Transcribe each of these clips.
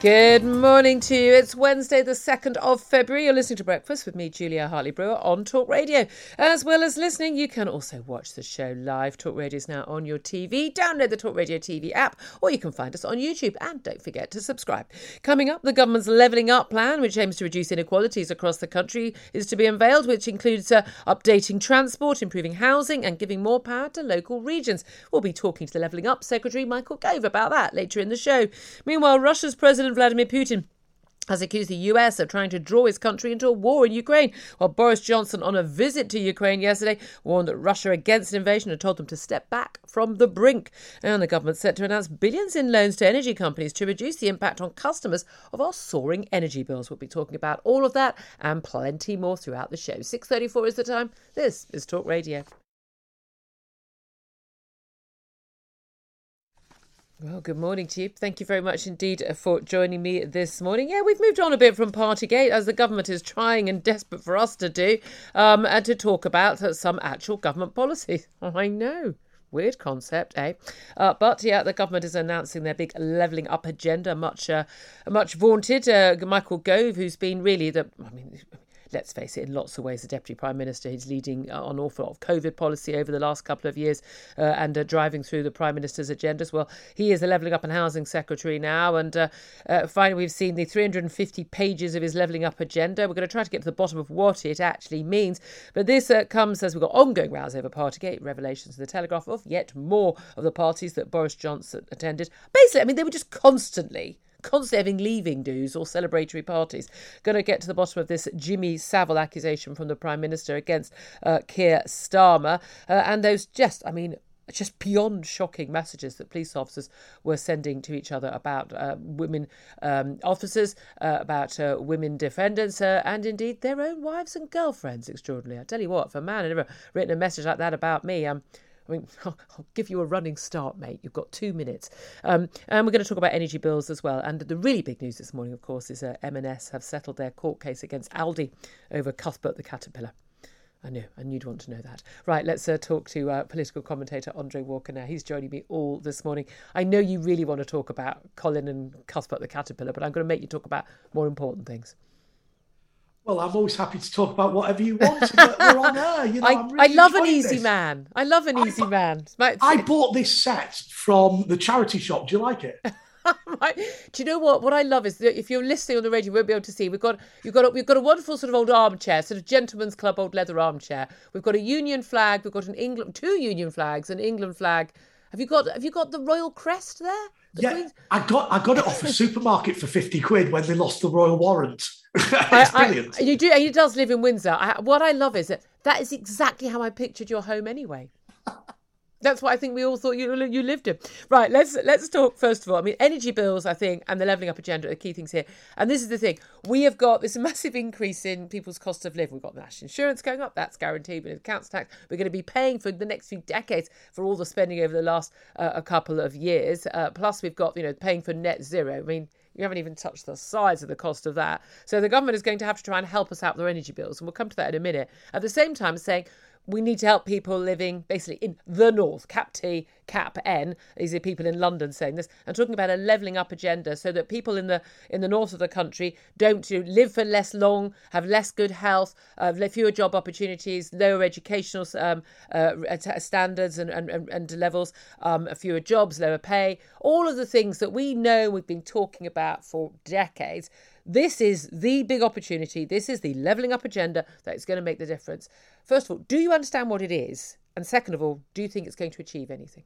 Good morning to you. It's Wednesday, the 2nd of February. You're listening to Breakfast with me, Julia Hartley Brewer, on Talk Radio. As well as listening, you can also watch the show live. Talk Radio is now on your TV. Download the Talk Radio TV app, or you can find us on YouTube. And don't forget to subscribe. Coming up, the government's Levelling Up plan, which aims to reduce inequalities across the country, is to be unveiled, which includes uh, updating transport, improving housing, and giving more power to local regions. We'll be talking to the Levelling Up Secretary, Michael Gove, about that later in the show. Meanwhile, Russia's President Vladimir Putin has accused the US of trying to draw his country into a war in Ukraine. While Boris Johnson, on a visit to Ukraine yesterday, warned that Russia against invasion and told them to step back from the brink. And the government set to announce billions in loans to energy companies to reduce the impact on customers of our soaring energy bills. We'll be talking about all of that and plenty more throughout the show. 6.34 is the time. This is Talk Radio. Well, good morning to you. Thank you very much indeed for joining me this morning. Yeah, we've moved on a bit from Partygate, as the government is trying and desperate for us to do, um, and to talk about some actual government policies. I know. Weird concept, eh? Uh, but yeah, the government is announcing their big levelling up agenda, much, uh, much vaunted. Uh, Michael Gove, who's been really the, I mean, let's face it, in lots of ways, the Deputy Prime Minister. He's leading uh, an awful lot of COVID policy over the last couple of years uh, and uh, driving through the Prime Minister's agendas. Well, he is the Levelling Up and Housing Secretary now. And uh, uh, finally, we've seen the 350 pages of his Levelling Up agenda. We're going to try to get to the bottom of what it actually means. But this uh, comes as we've got ongoing rows over Partygate, revelations of the Telegraph of yet more of the parties that Boris Johnson attended. Basically, I mean, they were just constantly constantly having leaving dues or celebratory parties. Going to get to the bottom of this Jimmy Savile accusation from the Prime Minister against uh, Keir Starmer. Uh, and those just, I mean, just beyond shocking messages that police officers were sending to each other about uh, women um, officers, uh, about uh, women defendants, uh, and indeed their own wives and girlfriends. Extraordinary. I tell you what, if a man had ever written a message like that about me, um, I mean, I'll, give you a running start, mate. You've got two minutes. Um, and we're going to talk about energy bills as well. And the really big news this morning, of course, is uh, M&S have settled their court case against Aldi over Cuthbert the caterpillar. I knew, and you'd want to know that. Right, let's uh, talk to uh, political commentator Andre Walker now. He's joining me all this morning. I know you really want to talk about Colin and Cuthbert the caterpillar, but I'm going to make you talk about more important things. Well, I'm always happy to talk about whatever you want. We're on air. You know, I, really I love an easy this. man. I love an easy man. My, I bought this set from the charity shop. Do you like it? right. Do you know what? What I love is that if you're listening on the radio, you won't be able to see. We've got you've got a, we've got a wonderful sort of old armchair, sort of gentleman's club old leather armchair. We've got a Union flag. We've got an England two Union flags, an England flag. Have you got Have you got the royal crest there? The yeah, Queen's... I got I got it off a supermarket for fifty quid when they lost the royal warrant. it's I, brilliant. I, you do. He does live in Windsor. I, what I love is that that is exactly how I pictured your home anyway. That's what I think we all thought you you lived in. Right, let's let's talk first of all. I mean, energy bills, I think, and the levelling up agenda are the key things here. And this is the thing: we have got this massive increase in people's cost of living. We've got national insurance going up; that's guaranteed. But council tax, we're going to be paying for the next few decades for all the spending over the last uh, a couple of years. Uh, plus, we've got you know paying for net zero. I mean. You haven't even touched the size of the cost of that. So the government is going to have to try and help us out with their energy bills. And we'll come to that in a minute. At the same time, saying we need to help people living basically in the north, Cap T, cap N. These are people in London saying this, and talking about a levelling up agenda so that people in the in the north of the country don't you know, live for less long, have less good health, uh, fewer job opportunities, lower educational um, uh, standards and, and, and levels, um, fewer jobs, lower pay, all of the things that we know we've been talking about for decades. This is the big opportunity. This is the levelling up agenda that is going to make the difference. First of all, do you understand what it is? And second of all, do you think it's going to achieve anything?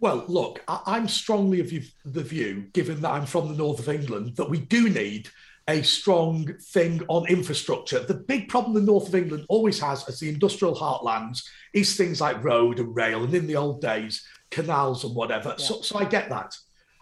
Well, look, I'm strongly of the view, given that I'm from the north of England, that we do need a strong thing on infrastructure. The big problem the north of England always has as the industrial heartlands is things like road and rail, and in the old days, canals and whatever. Yeah. So, so I get that.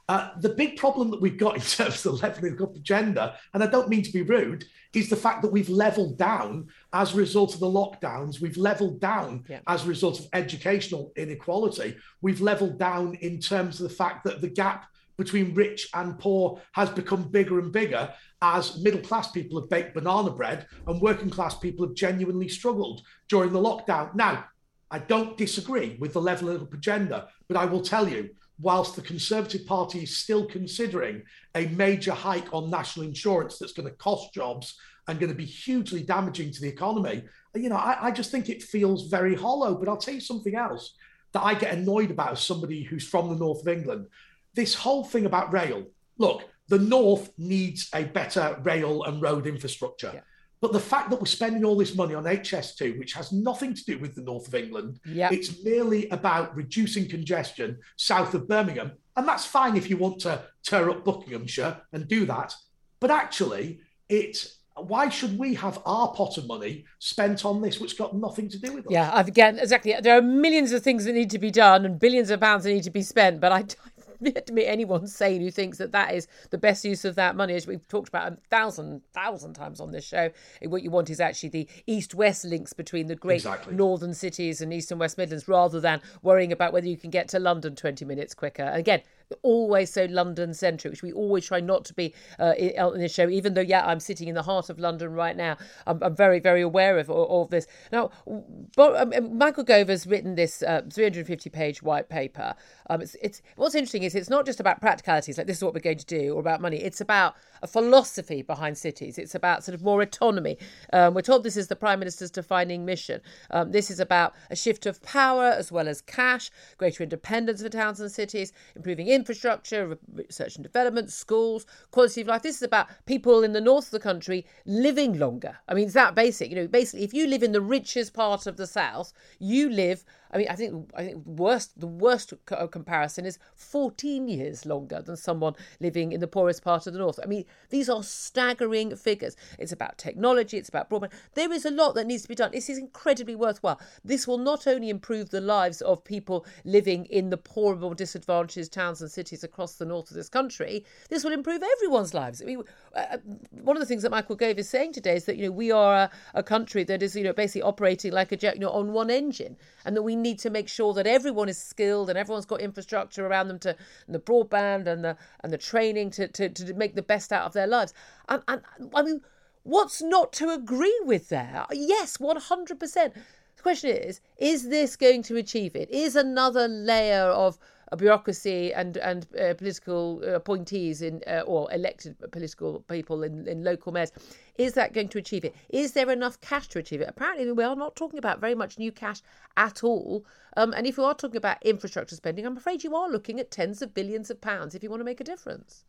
Uh, the big problem that we've got in terms of the levelling up agenda, and I don't mean to be rude, is the fact that we've leveled down as a result of the lockdowns. We've leveled down yeah. as a result of educational inequality. We've leveled down in terms of the fact that the gap between rich and poor has become bigger and bigger as middle class people have baked banana bread and working class people have genuinely struggled during the lockdown. Now, I don't disagree with the levelling up agenda, but I will tell you whilst the Conservative Party is still considering a major hike on national insurance that's going to cost jobs and going to be hugely damaging to the economy, you know, I, I, just think it feels very hollow. But I'll tell you something else that I get annoyed about as somebody who's from the north of England. This whole thing about rail. Look, the north needs a better rail and road infrastructure. Yeah. But the fact that we're spending all this money on HS2, which has nothing to do with the north of England, yep. it's merely about reducing congestion south of Birmingham. And that's fine if you want to tear up Buckinghamshire and do that. But actually, it's why should we have our pot of money spent on this, which has got nothing to do with us? Yeah, again, exactly. There are millions of things that need to be done and billions of pounds that need to be spent, but I, meet anyone sane who thinks that that is the best use of that money, as we've talked about a thousand, thousand times on this show. Eh, what you want is actually the east-west links between the great exactly. northern cities and east and west Midlands, rather than worrying about whether you can get to London 20 minutes quicker. Again, always so London centric, which we always try not to be uh, in, this show. Even though, yeah, I'm sitting in the heart of London right now, I'm, I'm very, very aware of all this. Now, but, um, Michael Gove has written this uh, 350 page white paper. Um, it's, it's what's interesting is it's not just about practicalities, like this is what we're going to do, or about money. It's about a philosophy behind cities. It's about sort of more autonomy. Um, we're told this is the Prime Minister's defining mission. Um, this is about a shift of power as well as cash, greater independence for towns and cities, improving infrastructure, research and development, schools, quality of life. This is about people in the north of the country living longer. I mean, it's that basic. You know, basically, if you live in the richest part of the south, you live I mean, I think I think worst the worst uh, comparison is 14 years longer than someone living in the poorest part of the north. I mean, these are staggering figures. It's about technology, it's about broadband. There is a lot that needs to be done. This is incredibly worthwhile. This will not only improve the lives of people living in the poorer, more disadvantaged towns and cities across the north of this country. This will improve everyone's lives. I mean, uh, uh one of the things that Michael Gove is saying today is that you know we are a, a country that is you know basically operating like a jet, you know, on one engine, and that we need to make sure that everyone is skilled and everyone's got infrastructure around them to the broadband and the and the training to, to, to make the best out of their lives. And, and I mean, what's not to agree with there? Yes, 100%. The question is, is this going to achieve it? Is another layer of bureaucracy and and uh, political uh, appointees in uh, or elected political people in, in local mayors. Is that going to achieve it? Is there enough cash to achieve it? Apparently, we are not talking about very much new cash at all. Um, and if you are talking about infrastructure spending, I'm afraid you are looking at tens of billions of pounds if you want to make a difference.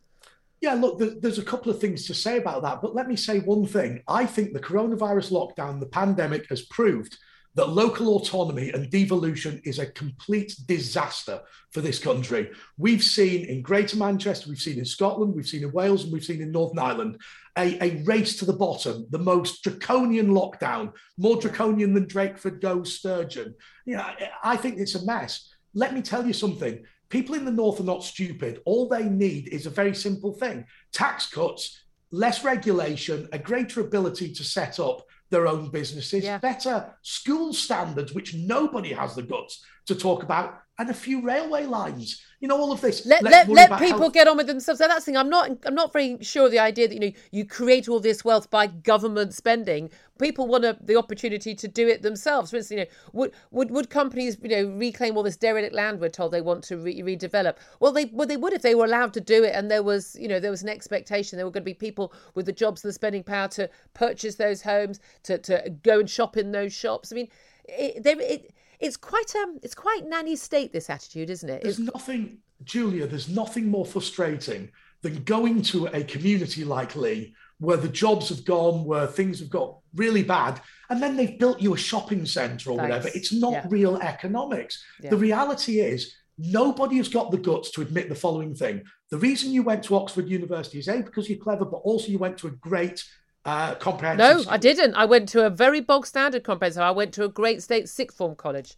Yeah, look, there's a couple of things to say about that. But let me say one thing. I think the coronavirus lockdown, the pandemic, has proved that local autonomy and devolution is a complete disaster for this country. We've seen in Greater Manchester, we've seen in Scotland, we've seen in Wales, and we've seen in Northern Ireland a, a race to the bottom, the most draconian lockdown, more draconian than Drakeford goes Sturgeon. You know, I think it's a mess. Let me tell you something. People in the North are not stupid. All they need is a very simple thing tax cuts, less regulation, a greater ability to set up their own businesses, yeah. better school standards, which nobody has the guts to talk about. And a few railway lines. You know, all of this. Let let, let people health. get on with themselves. So that's the thing. I'm not I'm not very sure the idea that you know you create all this wealth by government spending. People want a, the opportunity to do it themselves. For instance, you know, would would would companies you know reclaim all this derelict land we're told they want to re- redevelop? Well, they well they would if they were allowed to do it, and there was you know there was an expectation there were going to be people with the jobs and the spending power to purchase those homes, to to go and shop in those shops. I mean, it, they, it it's quite um it's quite nanny state this attitude, isn't it? There's it's... nothing, Julia. There's nothing more frustrating than going to a community like Lee where the jobs have gone, where things have got really bad, and then they've built you a shopping centre or Thanks. whatever. It's not yeah. real economics. Yeah. The reality is. Nobody has got the guts to admit the following thing. The reason you went to Oxford University is A, because you're clever, but also you went to a great uh, comprehensive. No, school. I didn't. I went to a very bog standard comprehensive. I went to a great state sixth form college.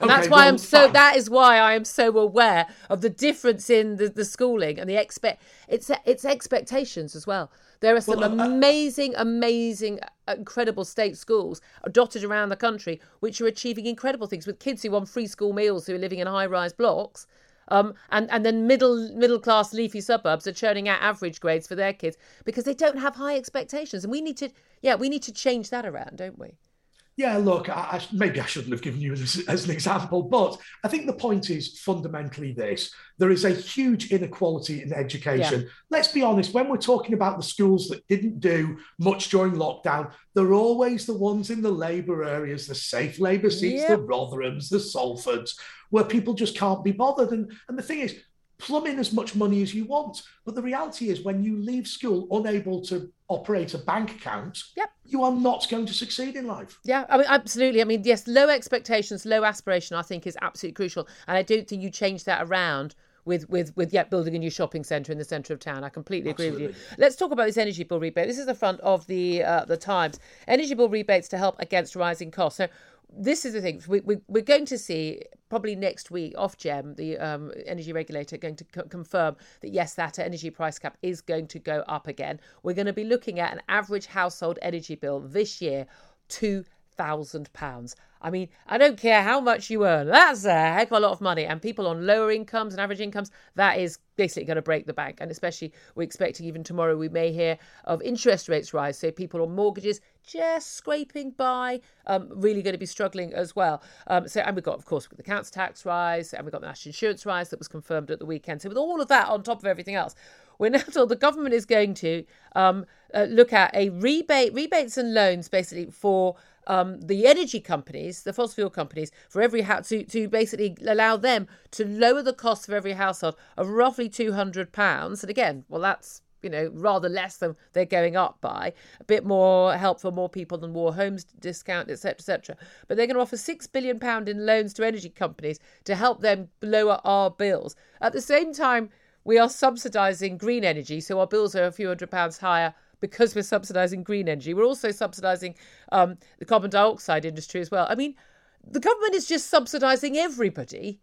And okay, that's why well, I'm so. Fine. That is why I am so aware of the difference in the, the schooling and the expect. It's it's expectations as well. There are some well, uh, amazing, amazing, uh, incredible state schools dotted around the country, which are achieving incredible things with kids who want free school meals, who are living in high rise blocks, um, and and then middle middle class leafy suburbs are churning out average grades for their kids because they don't have high expectations, and we need to yeah we need to change that around, don't we? Yeah, look, I, I, maybe I shouldn't have given you as, as, an example, but I think the point is fundamentally this there is a huge inequality in education. Yeah. Let's be honest, when we're talking about the schools that didn't do much during lockdown, they're always the ones in the labour areas, the safe labour seats, yep. the Rotherhams, the Salfords, where people just can't be bothered. And, and the thing is, plumb in as much money as you want. But the reality is, when you leave school unable to operate a bank account, yep. you are not going to succeed in life. Yeah, I mean, absolutely. I mean, yes, low expectations, low aspiration, I think is absolutely crucial. And I don't think you change that around with with with yet building a new shopping centre in the centre of town. I completely agree Absolutely. with you. Let's talk about this energy bill rebate. This is the front of the uh, the Times. Energy bill rebates to help against rising costs. So this is the thing we, we, we're going to see probably next week ofgem the um, energy regulator going to co- confirm that yes that energy price cap is going to go up again we're going to be looking at an average household energy bill this year two thousand pounds I mean, I don't care how much you earn. That's a heck of a lot of money. And people on lower incomes and average incomes, that is basically going to break the bank. And especially, we're expecting even tomorrow we may hear of interest rates rise. So people on mortgages just scraping by, um, really going to be struggling as well. Um, so, and we've got, of course, the council tax rise, and we've got the national insurance rise that was confirmed at the weekend. So, with all of that on top of everything else, we're now told the government is going to um, uh, look at a rebate, rebates and loans basically for um, the energy companies, the fossil fuel companies, for every house to, to basically allow them to lower the cost of every household of roughly two hundred pounds. And again, well, that's you know rather less than they're going up by. A bit more help for more people than Warm Homes discount, etc., etc. But they're going to offer six billion pound in loans to energy companies to help them lower our bills. At the same time, we are subsidising green energy, so our bills are a few hundred pounds higher because we're subsidising green energy. We're also subsidising um, the carbon dioxide industry as well. I mean, the government is just subsidising everybody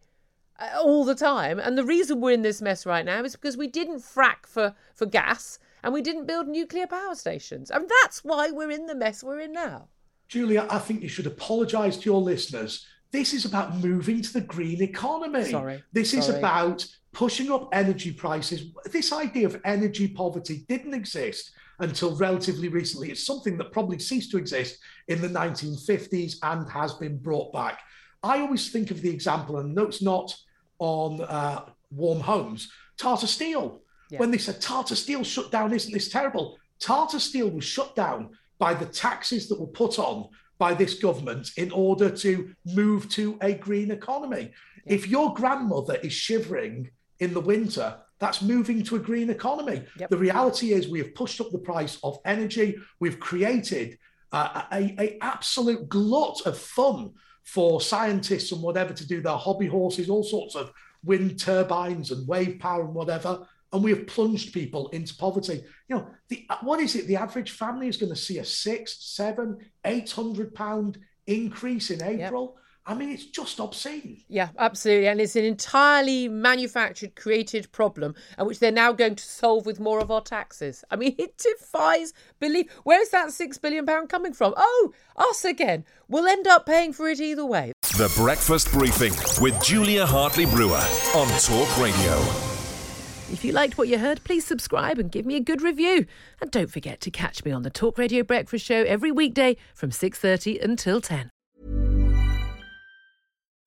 Uh, all the time. And the reason we're in this mess right now is because we didn't frack for, for gas and we didn't build nuclear power stations. And that's why we're in the mess we're in now. Julia, I think you should apologise to your listeners. This is about moving to the green economy. Sorry. This Sorry. is about pushing up energy prices. This idea of energy poverty didn't exist until relatively recently. It's something that probably ceased to exist in the 1950s and has been brought back. I always think of the example, and notes not on uh, warm homes, Tata Steel. Yeah. When they said Tata Steel shut down, isn't this terrible? Tata Steel was shut down by the taxes that were put on by this government in order to move to a green economy. Yeah. If your grandmother is shivering in the winter, that's moving to a green economy. Yep. The reality is we have pushed up the price of energy. We've created uh, a, a absolute glut of fun for scientists and whatever to do their hobby horses, all sorts of wind turbines and wave power and whatever. And we have plunged people into poverty. You know, the, what is it? The average family is going to see a six, seven, eight hundred pound increase in April. Yep. I mean, it's just obscene. Yeah, absolutely. And it's an entirely manufactured, created problem, and which they're now going to solve with more of our taxes. I mean, it defies belief. Where's that six billion pound coming from? Oh, us again. We'll end up paying for it either way. The Breakfast Briefing with Julia Hartley Brewer on Talk Radio. If you liked what you heard, please subscribe and give me a good review. And don't forget to catch me on the Talk Radio Breakfast Show every weekday from 6:30 until 10.